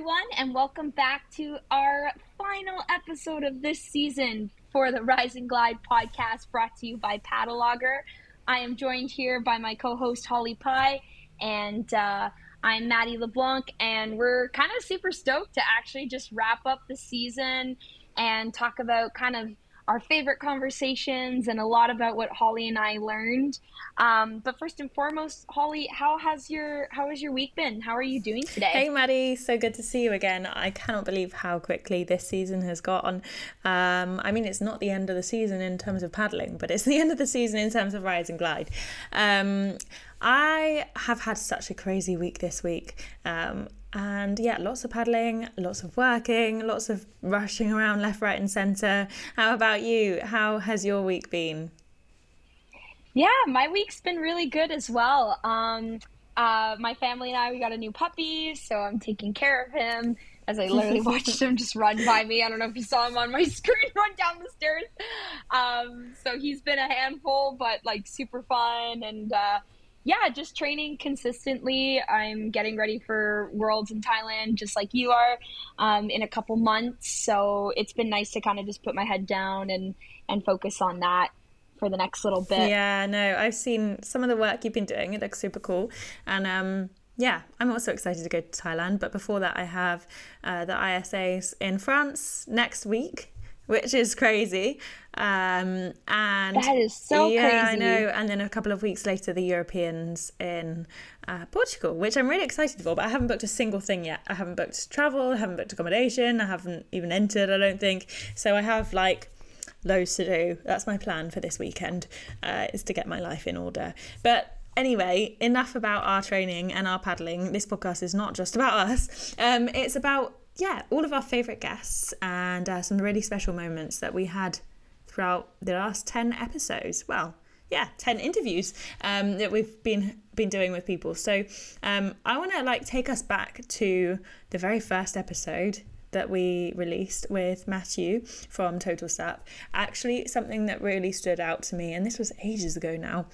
everyone, and welcome back to our final episode of this season for the Rise and Glide podcast brought to you by Paddle Logger. I am joined here by my co host, Holly Pye, and uh, I'm Maddi Leblanc, and we're kind of super stoked to actually just wrap up the season and talk about kind of our favorite conversations and a lot about what Holly and I learned. Um, but first and foremost, Holly, how has your how has your week been? How are you doing today? Hey, Maddi, so good to see you again. I cannot believe how quickly this season has gone. Um, I mean, it's not the end of the season in terms of paddling, but it's the end of the season in terms of rise and glide. Um, I have had such a crazy week this week. Um, and yeah, lots of paddling, lots of working, lots of rushing around left, right, and centre. How about you? How has your week been? Yeah, my week's been really good as well. Um, uh, my family and I, we got a new puppy, so I'm taking care of him as I literally watched him just run by me. I don't know if you saw him on my screen run down the stairs. Um, so he's been a handful, but like super fun and. Uh, yeah, just training consistently. I'm getting ready for Worlds in Thailand, just like you are, um, in a couple months. So it's been nice to kind of just put my head down and and focus on that for the next little bit. Yeah, no, I've seen some of the work you've been doing. It looks super cool, and um, yeah, I'm also excited to go to Thailand. But before that, I have uh, the ISAs in France next week which is crazy. Um, and that is so yeah, crazy. I know. And then a couple of weeks later, the Europeans in uh, Portugal, which I'm really excited for. But I haven't booked a single thing yet. I haven't booked travel. I haven't booked accommodation. I haven't even entered. I don't think so. I have like loads to do. That's my plan for this weekend. Uh, is to get my life in order. But anyway, enough about our training and our paddling. This podcast is not just about us. Um, it's about yeah, all of our favourite guests and uh, some really special moments that we had throughout the last 10 episodes. Well, yeah, 10 interviews um, that we've been been doing with people. So um, I want to like take us back to the very first episode that we released with Matthew from Total SUP. Actually, something that really stood out to me, and this was ages ago now,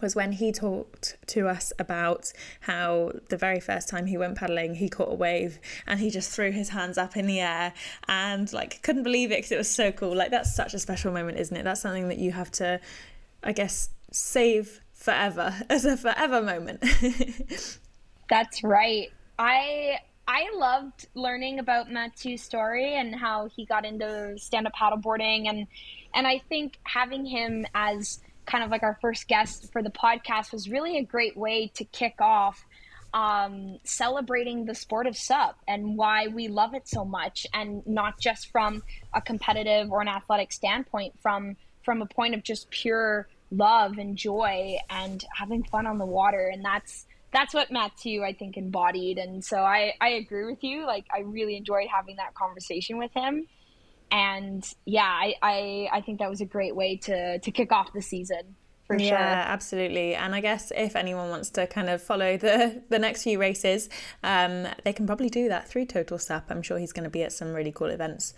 was when he talked to us about how the very first time he went paddling, he caught a wave and he just threw his hands up in the air and like couldn't believe it because it was so cool. Like that's such a special moment, isn't it? That's something that you have to, I guess, save forever as a forever moment. that's right. I I loved learning about Matthew's story and how he got into stand up paddleboarding and and I think having him as kind of like our first guest for the podcast was really a great way to kick off um, celebrating the sport of sup and why we love it so much and not just from a competitive or an athletic standpoint from from a point of just pure love and joy and having fun on the water. And that's that's what Matthew I think embodied. And so I I agree with you. Like I really enjoyed having that conversation with him and yeah, I, I, I think that was a great way to to kick off the season. For yeah, sure. absolutely. And I guess if anyone wants to kind of follow the the next few races, um, they can probably do that through Total SUP. I'm sure he's going to be at some really cool events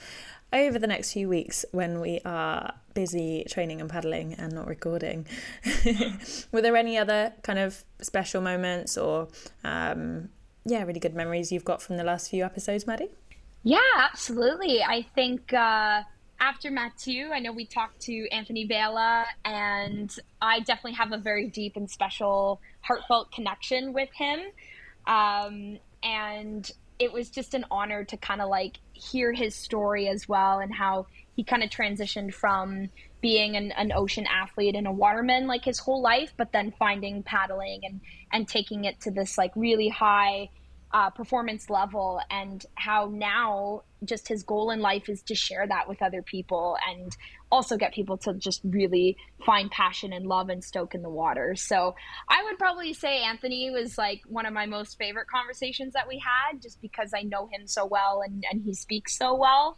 over the next few weeks when we are busy training and paddling and not recording. Were there any other kind of special moments or um, yeah, really good memories you've got from the last few episodes, Maddi? Yeah, absolutely. I think uh, after Matthew, I know we talked to Anthony Vela, and I definitely have a very deep and special, heartfelt connection with him. Um, and it was just an honor to kind of like hear his story as well and how he kind of transitioned from being an, an ocean athlete and a waterman like his whole life, but then finding paddling and, and taking it to this like really high uh, performance level and how now just his goal in life is to share that with other people and also get people to just really find passion and love and stoke in the water. So I would probably say Anthony was like one of my most favorite conversations that we had just because I know him so well and, and he speaks so well.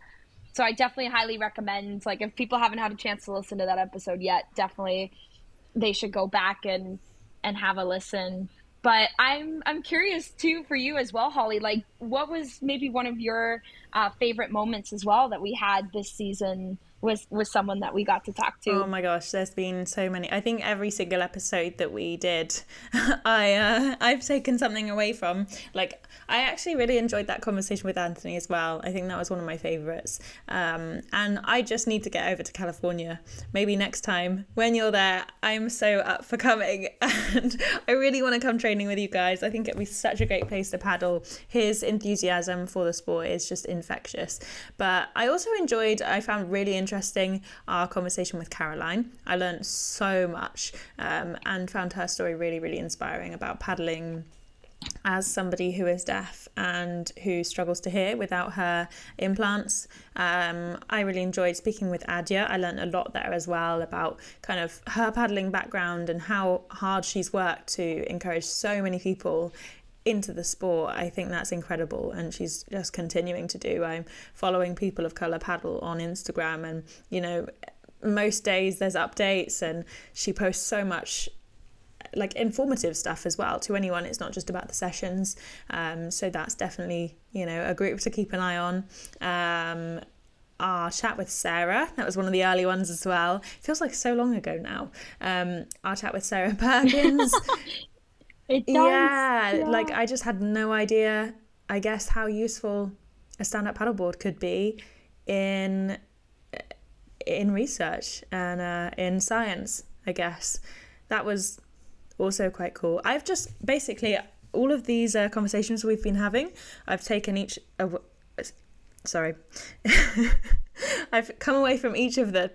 So I definitely highly recommend like if people haven't had a chance to listen to that episode yet, definitely they should go back and and have a listen but I'm I'm curious too for you as well, Holly. Like, what was maybe one of your uh, favorite moments as well that we had this season was was someone that we got to talk to. Oh my gosh, there's been so many. I think every single episode that we did, I uh, I've taken something away from. Like I actually really enjoyed that conversation with Anthony as well. I think that was one of my favorites. Um, and I just need to get over to California. Maybe next time when you're there, I'm so up for coming, and I really want to come training with you guys. I think it'd be such a great place to paddle. His enthusiasm for the sport is just infectious. But I also enjoyed. I found really interesting our conversation with Caroline. I learned so much um, and found her story really, really inspiring about paddling as somebody who is deaf and who struggles to hear without her implants. Um, I really enjoyed speaking with Adya. I learned a lot there as well about kind of her paddling background and how hard she's worked to encourage so many people into the sport. I think that's incredible, and she's just continuing to do. I'm following people of color paddle on Instagram, and you know, most days there's updates, and she posts so much like informative stuff as well to anyone. It's not just about the sessions, um, so that's definitely you know a group to keep an eye on. Um, our chat with Sarah. That was one of the early ones as well. It feels like so long ago now. Um, our chat with Sarah Perkins. It does. Yeah, yeah. like I just had no idea, I guess, how useful a stand-up paddleboard could be in in research and uh, in science. I guess that was also quite cool. I've just basically all of these uh, conversations we've been having. I've taken each. Uh, sorry. I've come away from each of the.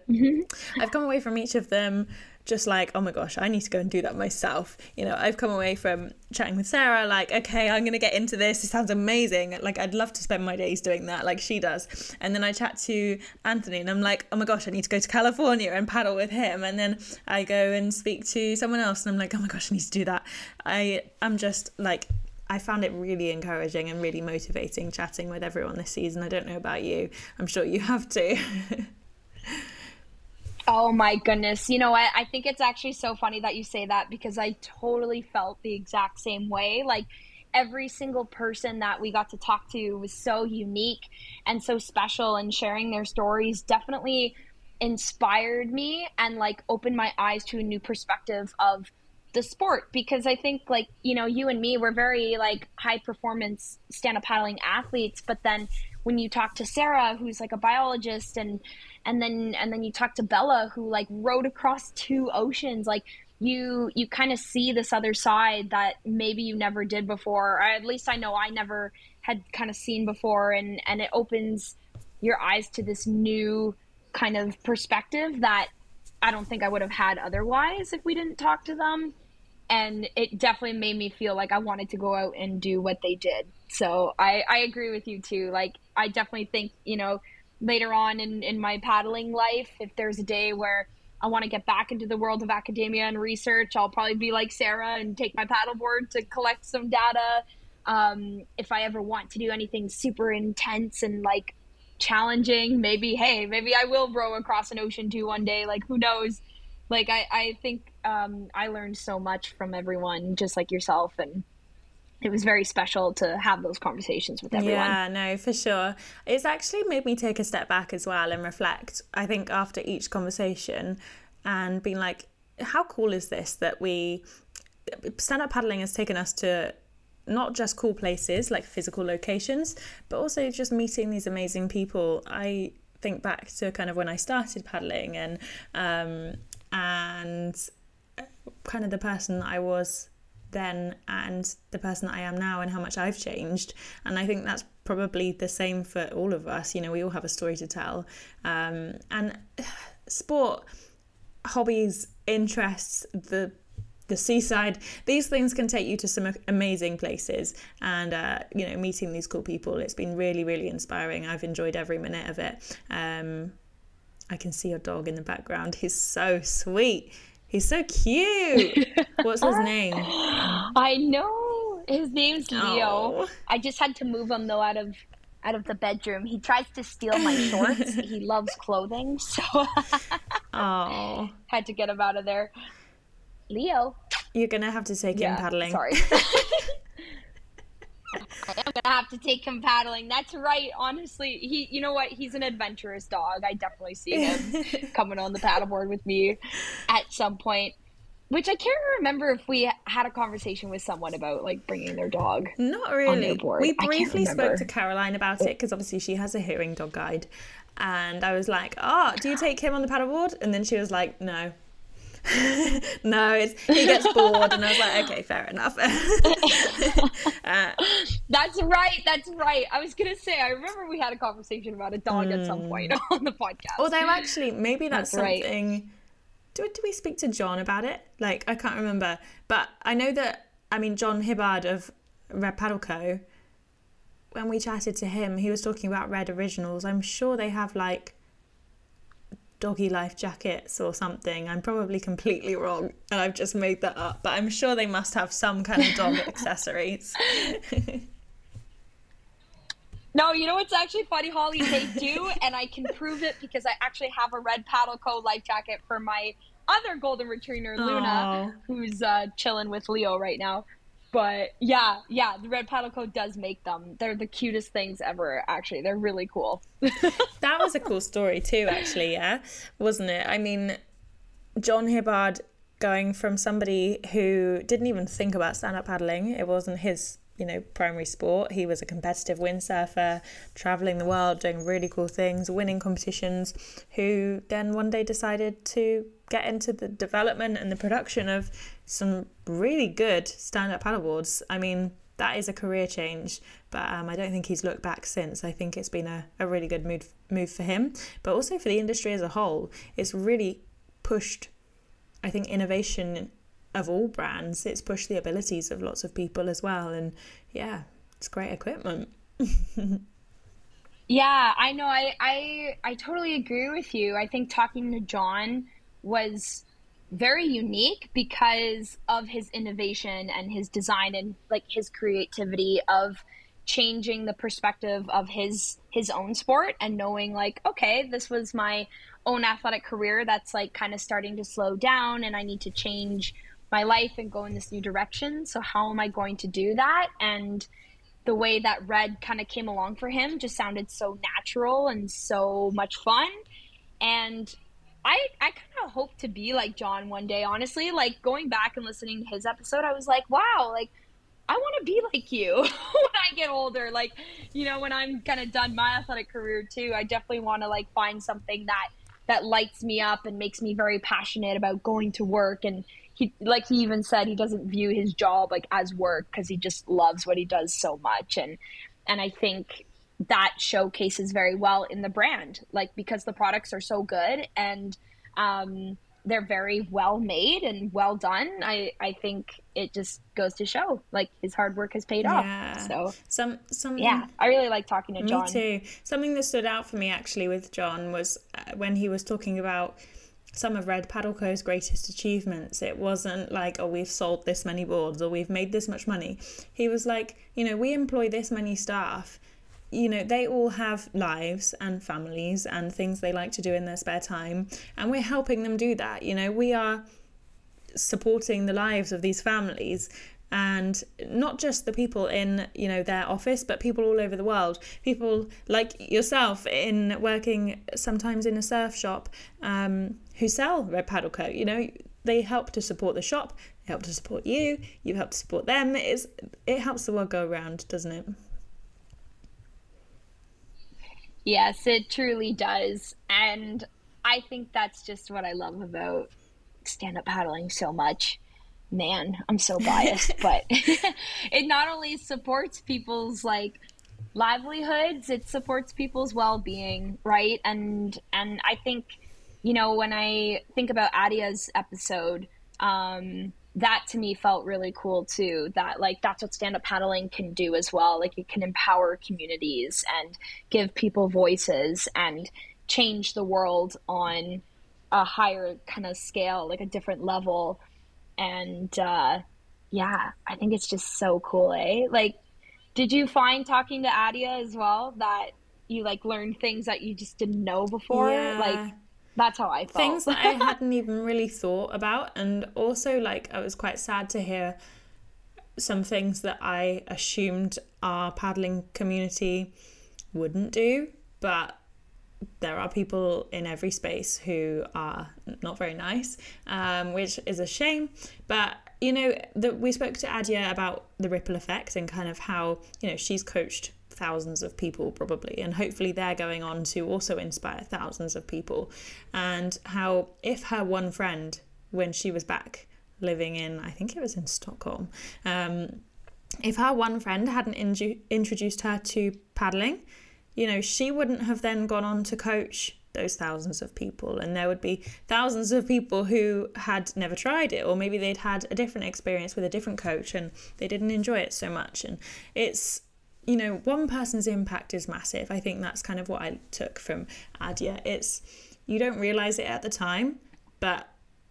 I've come away from each of them just like, oh my gosh, I need to go and do that myself. You know, I've come away from chatting with Sarah, like, okay, I'm going to get into this. It sounds amazing. Like, I'd love to spend my days doing that, like she does. And then I chat to Anthony and I'm like, oh my gosh, I need to go to California and paddle with him. And then I go and speak to someone else and I'm like, oh my gosh, I need to do that. I, I'm just like, I found it really encouraging and really motivating chatting with everyone this season. I don't know about you. I'm sure you have too. Oh my goodness. You know, I, I think it's actually so funny that you say that because I totally felt the exact same way. Like every single person that we got to talk to was so unique and so special and sharing their stories definitely inspired me and like opened my eyes to a new perspective of the sport because I think like you know you and me we're very like high performance stand up paddling athletes but then when you talk to Sarah who's like a biologist and and then and then you talk to Bella who like rode across two oceans like you you kind of see this other side that maybe you never did before or at least I know I never had kind of seen before and and it opens your eyes to this new kind of perspective that I don't think I would have had otherwise if we didn't talk to them and it definitely made me feel like I wanted to go out and do what they did. So I, I agree with you too. Like I definitely think, you know, later on in, in my paddling life, if there's a day where I want to get back into the world of academia and research, I'll probably be like Sarah and take my paddleboard to collect some data. Um, if I ever want to do anything super intense and like challenging, maybe, hey, maybe I will row across an ocean too one day. Like, who knows? Like, I, I think um, I learned so much from everyone, just like yourself. And it was very special to have those conversations with everyone. Yeah, no, for sure. It's actually made me take a step back as well and reflect. I think after each conversation and being like, how cool is this that we stand up paddling has taken us to not just cool places like physical locations, but also just meeting these amazing people. I think back to kind of when I started paddling and um, and kind of the person I was then and the person that I am now and how much I've changed. And I think that's probably the same for all of us. You know, we all have a story to tell. Um, and sport, hobbies, interests, the the seaside these things can take you to some amazing places and uh, you know meeting these cool people it's been really really inspiring i've enjoyed every minute of it um, i can see your dog in the background he's so sweet He's so cute. What's his name? I know. His name's Leo. Oh. I just had to move him though out of out of the bedroom. He tries to steal my shorts. he loves clothing, so Oh. had to get him out of there. Leo. You're gonna have to take yeah, him paddling. Sorry. I am gonna have to take him paddling. That's right. Honestly, he, you know what? He's an adventurous dog. I definitely see him coming on the paddleboard with me at some point. Which I can't remember if we had a conversation with someone about like bringing their dog. Not really. We briefly spoke to Caroline about it because obviously she has a hearing dog guide, and I was like, "Oh, do you take him on the paddleboard?" And then she was like, "No." no, it's he gets bored, and I was like, okay, fair enough. uh, that's right. That's right. I was gonna say, I remember we had a conversation about a dog mm. at some point hmm. on the podcast. Although, actually, maybe that's, that's something. Right do, do we speak to John about it? Like, I can't remember. But I know that, I mean, John Hibbard of Red Paddle Co., when we chatted to him, he was talking about Red Originals. I'm sure they have like doggy life jackets or something. I'm probably completely wrong and I've just made that up, but I'm sure they must have some kind of dog accessories. No, you know what's actually funny, Holly? They do, and I can prove it because I actually have a red paddle co life jacket for my other golden retriever, Luna, Aww. who's uh, chilling with Leo right now. But yeah, yeah, the red paddle co does make them. They're the cutest things ever. Actually, they're really cool. that was a cool story too. Actually, yeah, wasn't it? I mean, John Hibbard going from somebody who didn't even think about stand up paddling. It wasn't his you know, primary sport. He was a competitive windsurfer, traveling the world, doing really cool things, winning competitions, who then one day decided to get into the development and the production of some really good stand up paddleboards. I mean, that is a career change, but um, I don't think he's looked back since. I think it's been a, a really good move, move for him, but also for the industry as a whole. It's really pushed, I think, innovation of all brands, it's pushed the abilities of lots of people as well. And yeah, it's great equipment. yeah, I know. I, I I totally agree with you. I think talking to John was very unique because of his innovation and his design and like his creativity of changing the perspective of his his own sport and knowing like okay this was my own athletic career that's like kind of starting to slow down and I need to change my life and go in this new direction. So how am I going to do that? And the way that Red kind of came along for him just sounded so natural and so much fun. And I I kind of hope to be like John one day, honestly. Like going back and listening to his episode, I was like, wow, like I want to be like you when I get older. Like, you know, when I'm kind of done my athletic career too, I definitely want to like find something that that lights me up and makes me very passionate about going to work and he like he even said he doesn't view his job like as work because he just loves what he does so much and and I think that showcases very well in the brand like because the products are so good and um, they're very well made and well done I I think it just goes to show like his hard work has paid yeah. off so some some yeah I really like talking to John me too something that stood out for me actually with John was uh, when he was talking about some of Red Paddle Co.'s greatest achievements. It wasn't like, oh, we've sold this many boards or we've made this much money. He was like, you know, we employ this many staff. You know, they all have lives and families and things they like to do in their spare time. And we're helping them do that. You know, we are supporting the lives of these families and not just the people in you know their office but people all over the world people like yourself in working sometimes in a surf shop um, who sell red paddle co you know they help to support the shop they help to support you you help to support them it is it helps the world go around doesn't it yes it truly does and i think that's just what i love about stand up paddling so much man, I'm so biased, but it not only supports people's like livelihoods, it supports people's well-being, right? And and I think you know, when I think about Adia's episode, um, that to me felt really cool too. That like that's what stand up paddling can do as well. Like it can empower communities and give people voices and change the world on a higher kind of scale, like a different level and uh, yeah, I think it's just so cool, eh? Like, did you find talking to Adia as well that you like learned things that you just didn't know before? Yeah. Like, that's how I felt. Things that I hadn't even really thought about, and also like I was quite sad to hear some things that I assumed our paddling community wouldn't do, but there are people in every space who are not very nice, um, which is a shame. But you know, that we spoke to Adia about the ripple effect and kind of how you know she's coached thousands of people probably. And hopefully they're going on to also inspire thousands of people. And how if her one friend when she was back living in i think it was in stockholm um, if her one friend hadn't in- introduced her to paddling you know, she wouldn't have then gone on to coach those thousands of people. And there would be thousands of people who had never tried it or maybe they'd had a different experience with a different coach and they didn't enjoy it so much. And it's you know one person's impact is massive. I think that's kind of what i took from adia. It's you don't realize it at the time but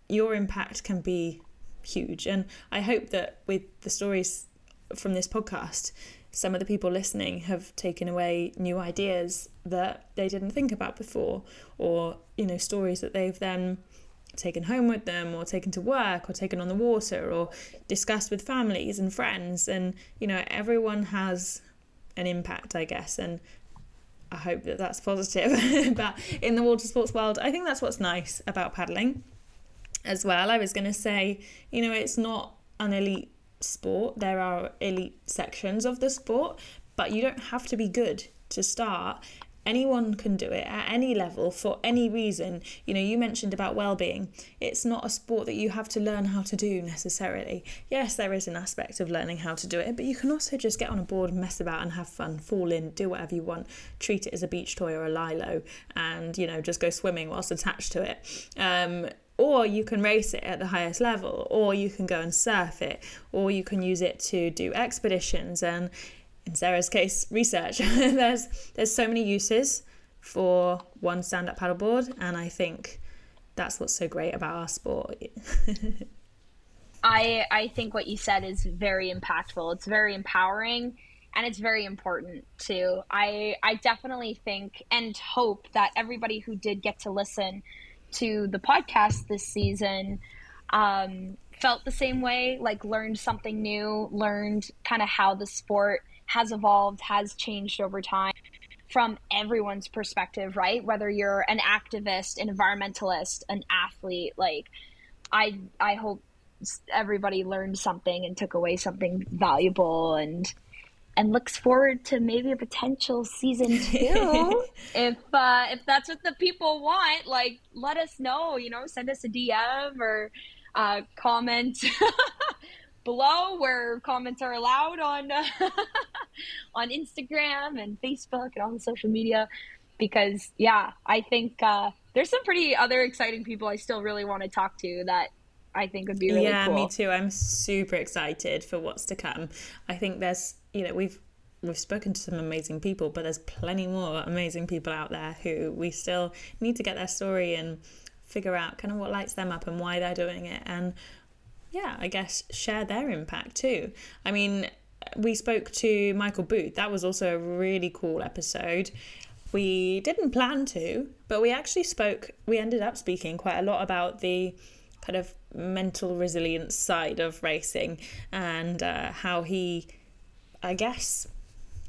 your impact can be huge. And i hope that with the stories from this podcast some of the people listening have taken away new ideas that they didn't think about before or you know stories that they've then taken home with them or taken to work or taken on the water or discussed with families and friends. And you know everyone has an impact i guess and i hope that that's positive but in the water sports world i think that's what's nice about paddling as well i was going to say you know it's not an elite sport. There are elite sections of the sport, but you don't have to be good to start. Anyone can do it at any level for any reason. You know, you mentioned about well-being. It's not a sport that you have to learn how to do necessarily. Yes, there is an aspect of learning how to do it, but you can also just get on a board, mess about and have fun, fall in, do whatever you want, treat it as a beach toy or a lilo and, you know, just go swimming whilst attached to it. Um, or you can race it at the highest level, or you can go and surf it, or you can use it to do expeditions and, in Sarah's case, research. there's there's so many uses for one stand-up paddleboard, and I think that's what's so great about our sport. I I think what you said is very impactful. It's very empowering and it's very important too. I I definitely think and hope that everybody who did get to listen to the podcast this season um, felt the same way, like learned something new, learned kind of how the sport has evolved, has changed over time from everyone's perspective, right? Whether you're an activist, an environmentalist, an athlete, like I I hope everybody learned something and took away something valuable and and looks forward to maybe a potential season two. if uh, if that's what the people want, like let us know. You know, send us a DM or uh, comment below where comments are allowed on uh, on Instagram and Facebook and all the social media. Because yeah, I think uh, there's some pretty other exciting people I still really want to talk to that I think would be really cool. yeah, cool. me too. I'm super excited for what's to come. I think there's, you know, we've we've spoken to some amazing people, but there's plenty more amazing people out there who we still need to get their story and figure out kind of what lights them up and why they're doing it and yeah, I guess share their impact too. I mean, we spoke to Michael Booth. That was also a really cool episode. We didn't plan to, but we actually spoke, we ended up speaking quite a lot about the kind of mental resilience side of racing and uh, how he, I guess,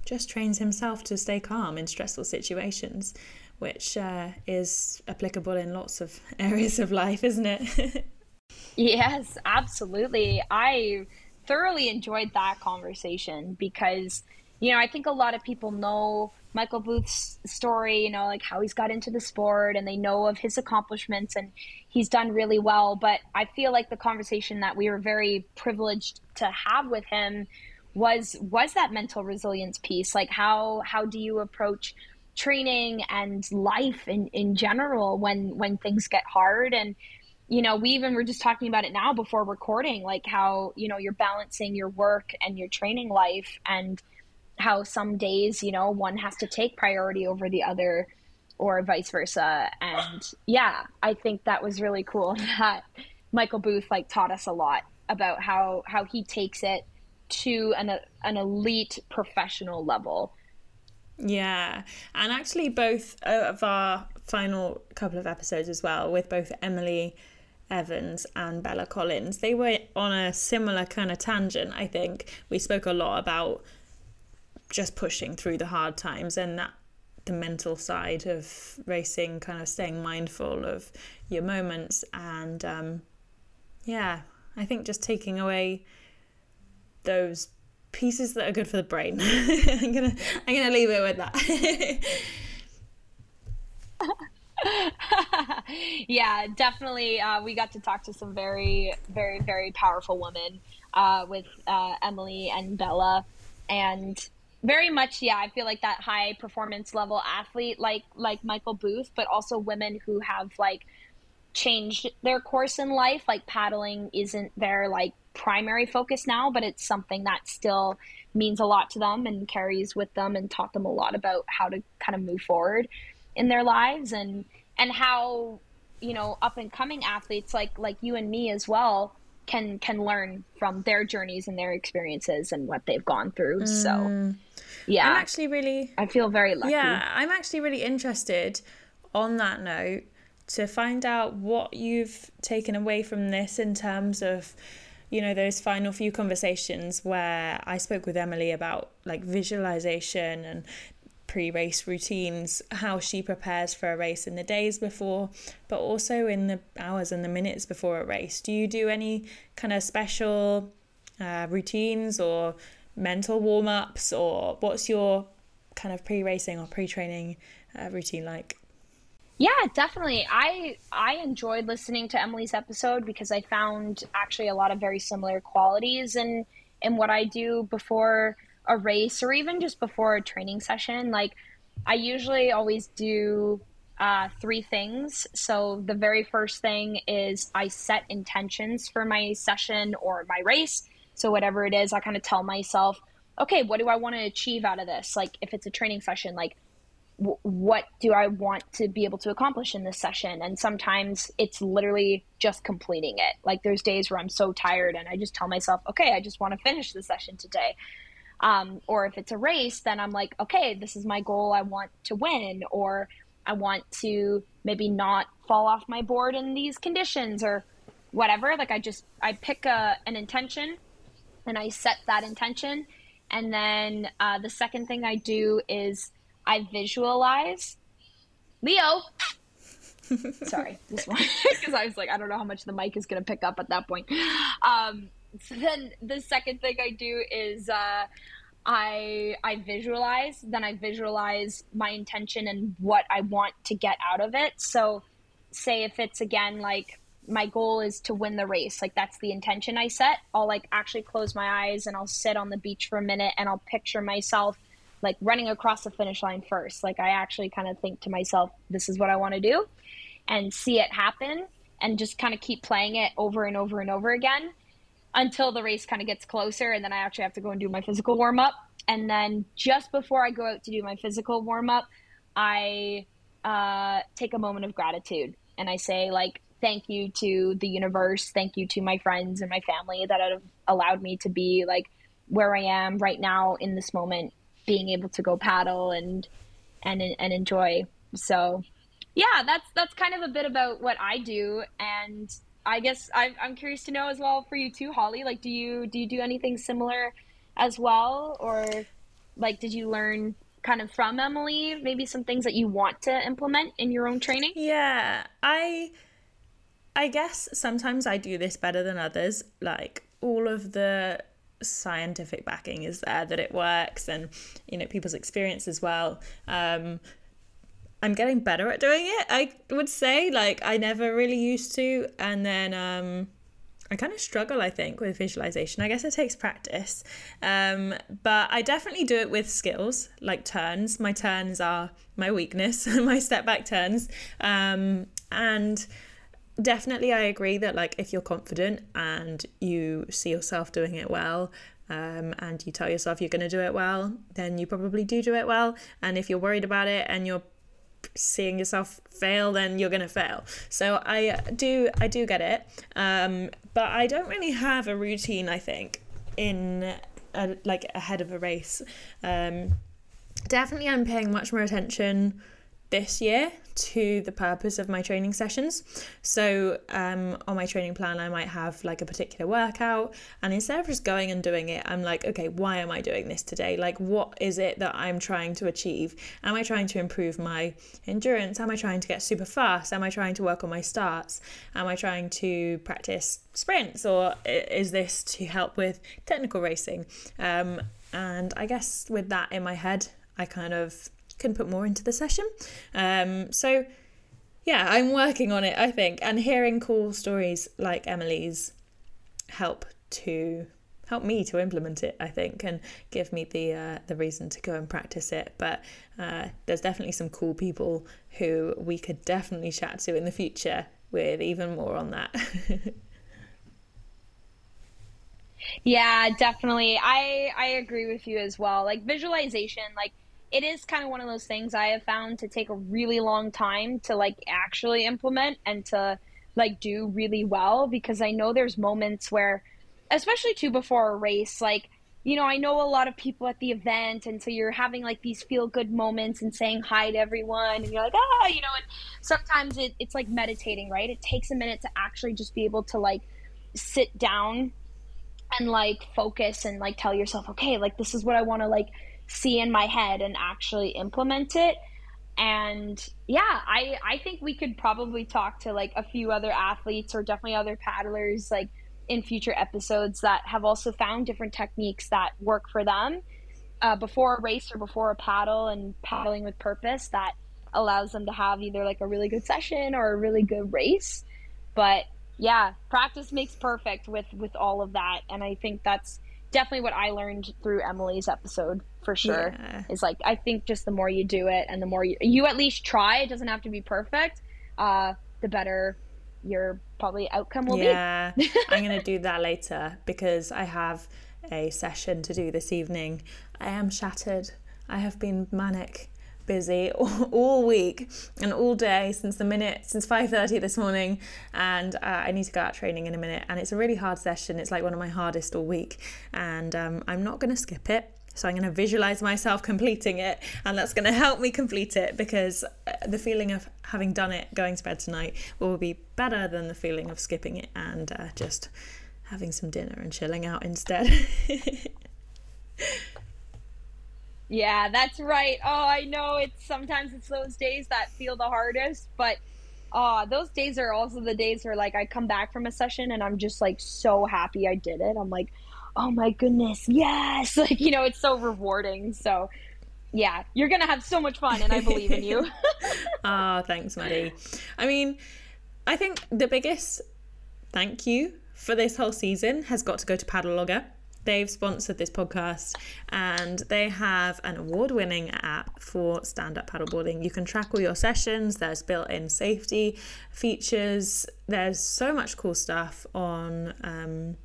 just trains himself to stay calm in stressful situations, which uh, is applicable in lots of areas of life, isn't it? yes, absolutely. I thoroughly enjoyed that conversation because, you know, I think a lot of people know Michael Booth's story, you know, like how he's got into the sport and they know of his accomplishments and he's done really well. But I feel like the conversation that we were very privileged to have with him was was that mental resilience piece. Like how how do you approach training and life in, in general when when things get hard and you know we even were just talking about it now before recording like how you know you're balancing your work and your training life and how some days you know one has to take priority over the other or vice versa. And yeah, I think that was really cool that Michael Booth like taught us a lot about how how he takes it to an an elite professional level. Yeah, and actually both of our final couple of episodes as well with both Emily Evans and Bella Collins. They were on a similar kind of tangent, I think. We spoke a lot about just pushing through the hard times and that the mental side of racing, kind of staying mindful of your moments and um, yeah, I think just taking away those pieces that are good for the brain. I'm gonna I'm gonna leave it with that. yeah, definitely. Uh, we got to talk to some very, very, very powerful women uh, with uh, Emily and Bella, and very much, yeah. I feel like that high performance level athlete, like like Michael Booth, but also women who have like changed their course in life. Like paddling isn't their like primary focus now, but it's something that still means a lot to them and carries with them and taught them a lot about how to kind of move forward in their lives and and how you know up and coming athletes like like you and me as well can can learn from their journeys and their experiences and what they've gone through. Mm. so yeah. I'm actually really i feel very lucky. Yeah i'm actually really interested on that note to find out what you've taken away from this in terms of you know those final few conversations where I spoke with Emily about like visualization and pre-race routines how she prepares for a race in the days before but also in the hours and the minutes before a race do you do any kind of special uh, routines or mental warm-ups or what's your kind of pre-racing or pre-training uh, routine like yeah, definitely. I I enjoyed listening to Emily's episode because I found actually a lot of very similar qualities in in what I do before a race or even just before a training session. Like I usually always do uh, three things. So the very first thing is I set intentions for my session or my race. So whatever it is, I kind of tell myself, okay, what do I want to achieve out of this? Like if it's a training session, like what do I want to be able to accomplish in this session? And sometimes it's literally just completing it. Like there's days where I'm so tired and I just tell myself, okay, I just want to finish the session today. Um, or if it's a race, then I'm like, okay, this is my goal. I want to win, or I want to maybe not fall off my board in these conditions, or whatever. Like I just I pick a, an intention, and I set that intention, and then uh, the second thing I do is I visualize Leo. Sorry, this one because I was like, I don't know how much the mic is going to pick up at that point. Um, so then the second thing I do is uh, I I visualize. Then I visualize my intention and what I want to get out of it. So, say if it's again like my goal is to win the race, like that's the intention I set. I'll like actually close my eyes and I'll sit on the beach for a minute and I'll picture myself like running across the finish line first. Like I actually kind of think to myself, this is what I want to do and see it happen and just kind of keep playing it over and over and over again until the race kind of gets closer and then I actually have to go and do my physical warm up. And then just before I go out to do my physical warm up, I uh, take a moment of gratitude and I say like thank you to the universe, thank you to my friends and my family that have allowed me to be like where I am right now in this moment being able to go paddle and and and enjoy. So yeah, that's that's kind of a bit about what I do, and I guess I, I'm curious to know as well for you too, Holly. Like, do you do you do anything similar as well, or like did you learn kind of from Emily maybe some things that you want to implement in your own training? Yeah, I I guess sometimes I do this better than others. Like all of the scientific backing is there that it works and you know people's experience as well um, i'm getting better at doing it i would say like i never really used to and then um, I kind of struggle, I think, with visualization. I guess it takes practice. Um, but I definitely do it with skills like turns. My turns are my weakness, my step back turns. Um, and definitely i agree that like if you're confident and you see yourself doing it well um, and you tell yourself you're going to do it well then you probably do do it well and if you're worried about it and you're seeing yourself fail then you're to fail. So i do i do get it. Um, but i don't really have a routine i think in a, like ahead of a race. Um, definitely i'm paying much more attention this year to the purpose of my training sessions. So um, on my training plan, I might have like a particular workout, and instead of just going and doing it, I'm like, okay, why am I doing this today? Like, what is it that I'm trying to achieve? Am I trying to improve my endurance? Am I trying to get super fast? Am I trying to work on my starts? Am I trying to practice sprints, or is this to help with technical racing? Um, and I guess with that in my head, I kind of can put more into the session. Um, so, yeah, I'm working on it, I think, and hearing cool stories like Emily's help to help me to implement it i think and give me the uh, the reason to go and practice it. But uh, there's definitely some cool people who we could definitely chat to in the future with even more on that. Yeah definitely. I i agree with you as well. Like visualization like it is kind of one of those things I have found to take a really long time to like actually implement and to like do really well because I know there's moments where especially too before a race like you know I know a lot of people at the event and so you're having like these feel good moments and saying hi to everyone and you're like ah you know and sometimes it, it's like meditating right? It takes a minute to actually just be able to like sit down and like focus and like tell yourself okay like this is what I want to like see in my head and actually implement it. And yeah i i think we could probably talk to like a few other athletes or definitely other paddlers like in future episodes that have also found different techniques that work for them uh, before a race or before a paddle and paddling with purpose that allows them to have either like a really good session or a really good race. But yeah practice makes perfect with with all of that. And i think that's definitely what i learned through emily's episode for sure. Yeah. is like i think just the more you do it and the more you, you at least try it doesn't have to be perfect uh, the better your probably outcome will yeah, be. Yeah. I'm gonna do that later because i have a session to do this evening. I am shattered. I have been manic busy all, all week and all day since the minute since 5.30 this morning. And uh, i need to go out training in a minute and it's a really hard session. It's like one of my hardest all week. And um, i'm not going to skip it so I'm going to visualize myself completing it, and that's going to help me complete it because uh, the feeling of having done it, going to bed tonight, will be better than the feeling of skipping it and uh, just having some dinner and chilling out instead. yeah, that's right. Oh, I know it's sometimes it's those days that feel the hardest, but uh, those days are also the days where like I come back from a session and I'm just like so happy I did it. I'm like, oh my goodness, yes. Like, you know, it's so rewarding. So, yeah, you're going to have so much fun, and I believe in you. Ah, oh, thanks, Maddi. I mean, I think the biggest thank you for this whole season has got to go to Paddle Logger. They've sponsored this podcast and they have an award winning app for stand up paddleboarding. You can track all your sessions, there's built in safety features, there's so much cool stuff on um,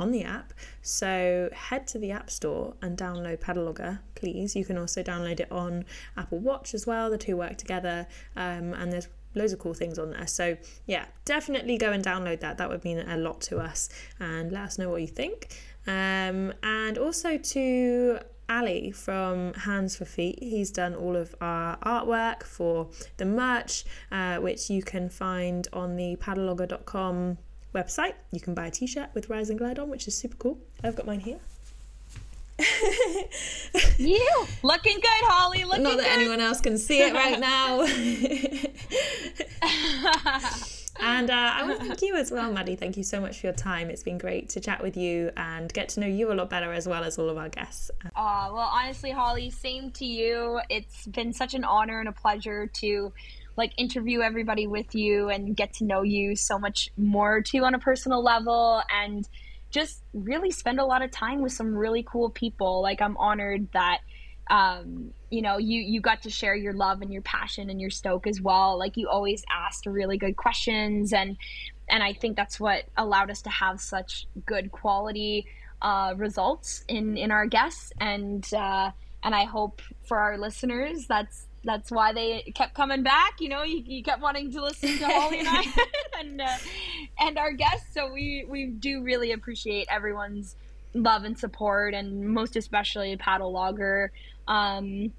on the app. So head to the App Store and download Paddle Logger, please. You can also download it on Apple Watch as well. The two work together, um, and there's loads of cool things on there. So yeah, definitely go and download that. That would mean a lot to us, and let us know what you think. Um, and also to Ali from Hands for Feet. He's done all of our artwork for the merch, uh, which you can find on the paddlelogger.com website. You can buy a t-shirt with Rise and Glide on, which is super cool. I've got mine here. you looking good, Holly. Looking Not that good. anyone else can see it right now. and uh, I want to thank you as well, Maddi. Thank you so much for your time. It's been great to chat with you and get to know you a lot better as well as all of our guests. Uh, well, honestly, Holly, same to you. It's been such an honor and a pleasure to like interview everybody with you and get to know you so much more too on a personal level and just really spend a lot of time with some really cool people. Like I'm honored that um, you know you you got to share your love and your passion and your stoke as well. Like you always asked really good questions and and I think that's what allowed us to have such good quality uh, results in in our guests and uh, and I hope for our listeners that's that's why they kept coming back. You know, you, you kept wanting to listen to Holly and I and uh, and our guests. So we we do really appreciate everyone's love and support, and most especially Paddle Logger. Um,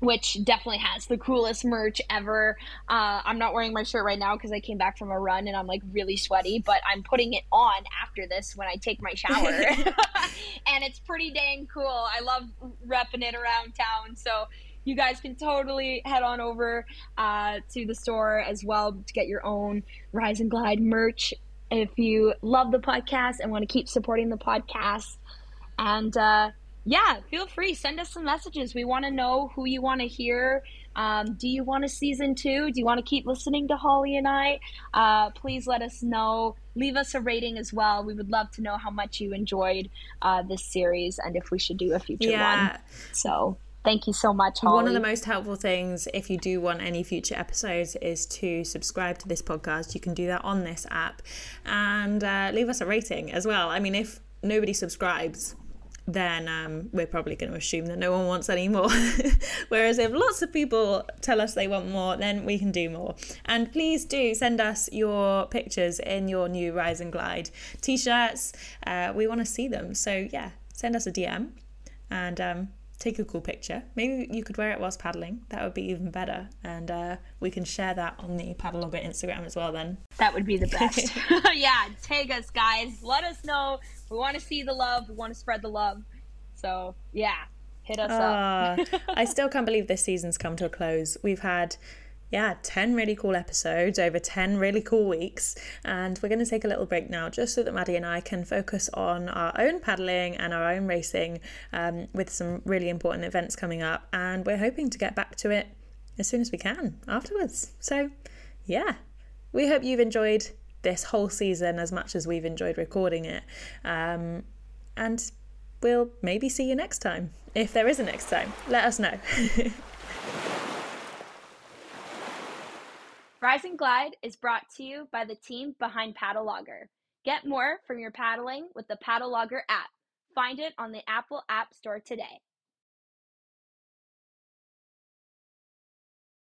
which definitely has the coolest merch ever. Uh, I'm not wearing my shirt right now because I came back from a run and I'm like really sweaty, but I'm putting it on after this when I take my shower. and it's pretty dang cool. I love repping it around town. So you guys can totally head on over uh, to the store as well to get your own Rise and Glide merch. If you love the podcast and want to keep supporting the podcast, and uh, yeah, feel free. Send us some messages. We want to know who you want to hear. Um, do you want a season two? Do you want to keep listening to Holly and I? Uh, please let us know. Leave us a rating as well. We would love to know how much you enjoyed uh, this series and if we should do a future yeah. one. So thank you so much Holly. one of the most helpful things if you do want any future episodes is to subscribe to this podcast you can do that on this app and uh, leave us a rating as well i mean if nobody subscribes then um, we're probably going to assume that no one wants any more. Whereas if lots of people tell us they want more, then we can do more. And please do send us your pictures in your new Rise and Glide t shirts. Uh, we want to see them. So, yeah, send us a DM and um, take a cool picture. Maybe you could wear it whilst paddling. That would be even better. And uh, we can share that on the Paddle Logger Instagram as well then. That would be the best. yeah, tag us, guys. Let us know. We want to see the love. We want to spread the love. So, yeah, hit us uh, up. I still can't believe this season's come to a close. We've had yeah, 10 really cool episodes over 10 really cool weeks. And we're going to take a little break now just so that Maddi and I can focus on our own paddling and our own racing um, with some really important events coming up. And we're hoping to get back to it as soon as we can afterwards. So, yeah, we hope you've enjoyed this whole season as much as we've enjoyed recording it. Um, and we'll maybe see you next time. If there is a next time, let us know. Rise and Glide is brought to you by the team behind Paddle Logger. Get more from your paddling with the Paddle Logger app. Find it on the Apple App Store today.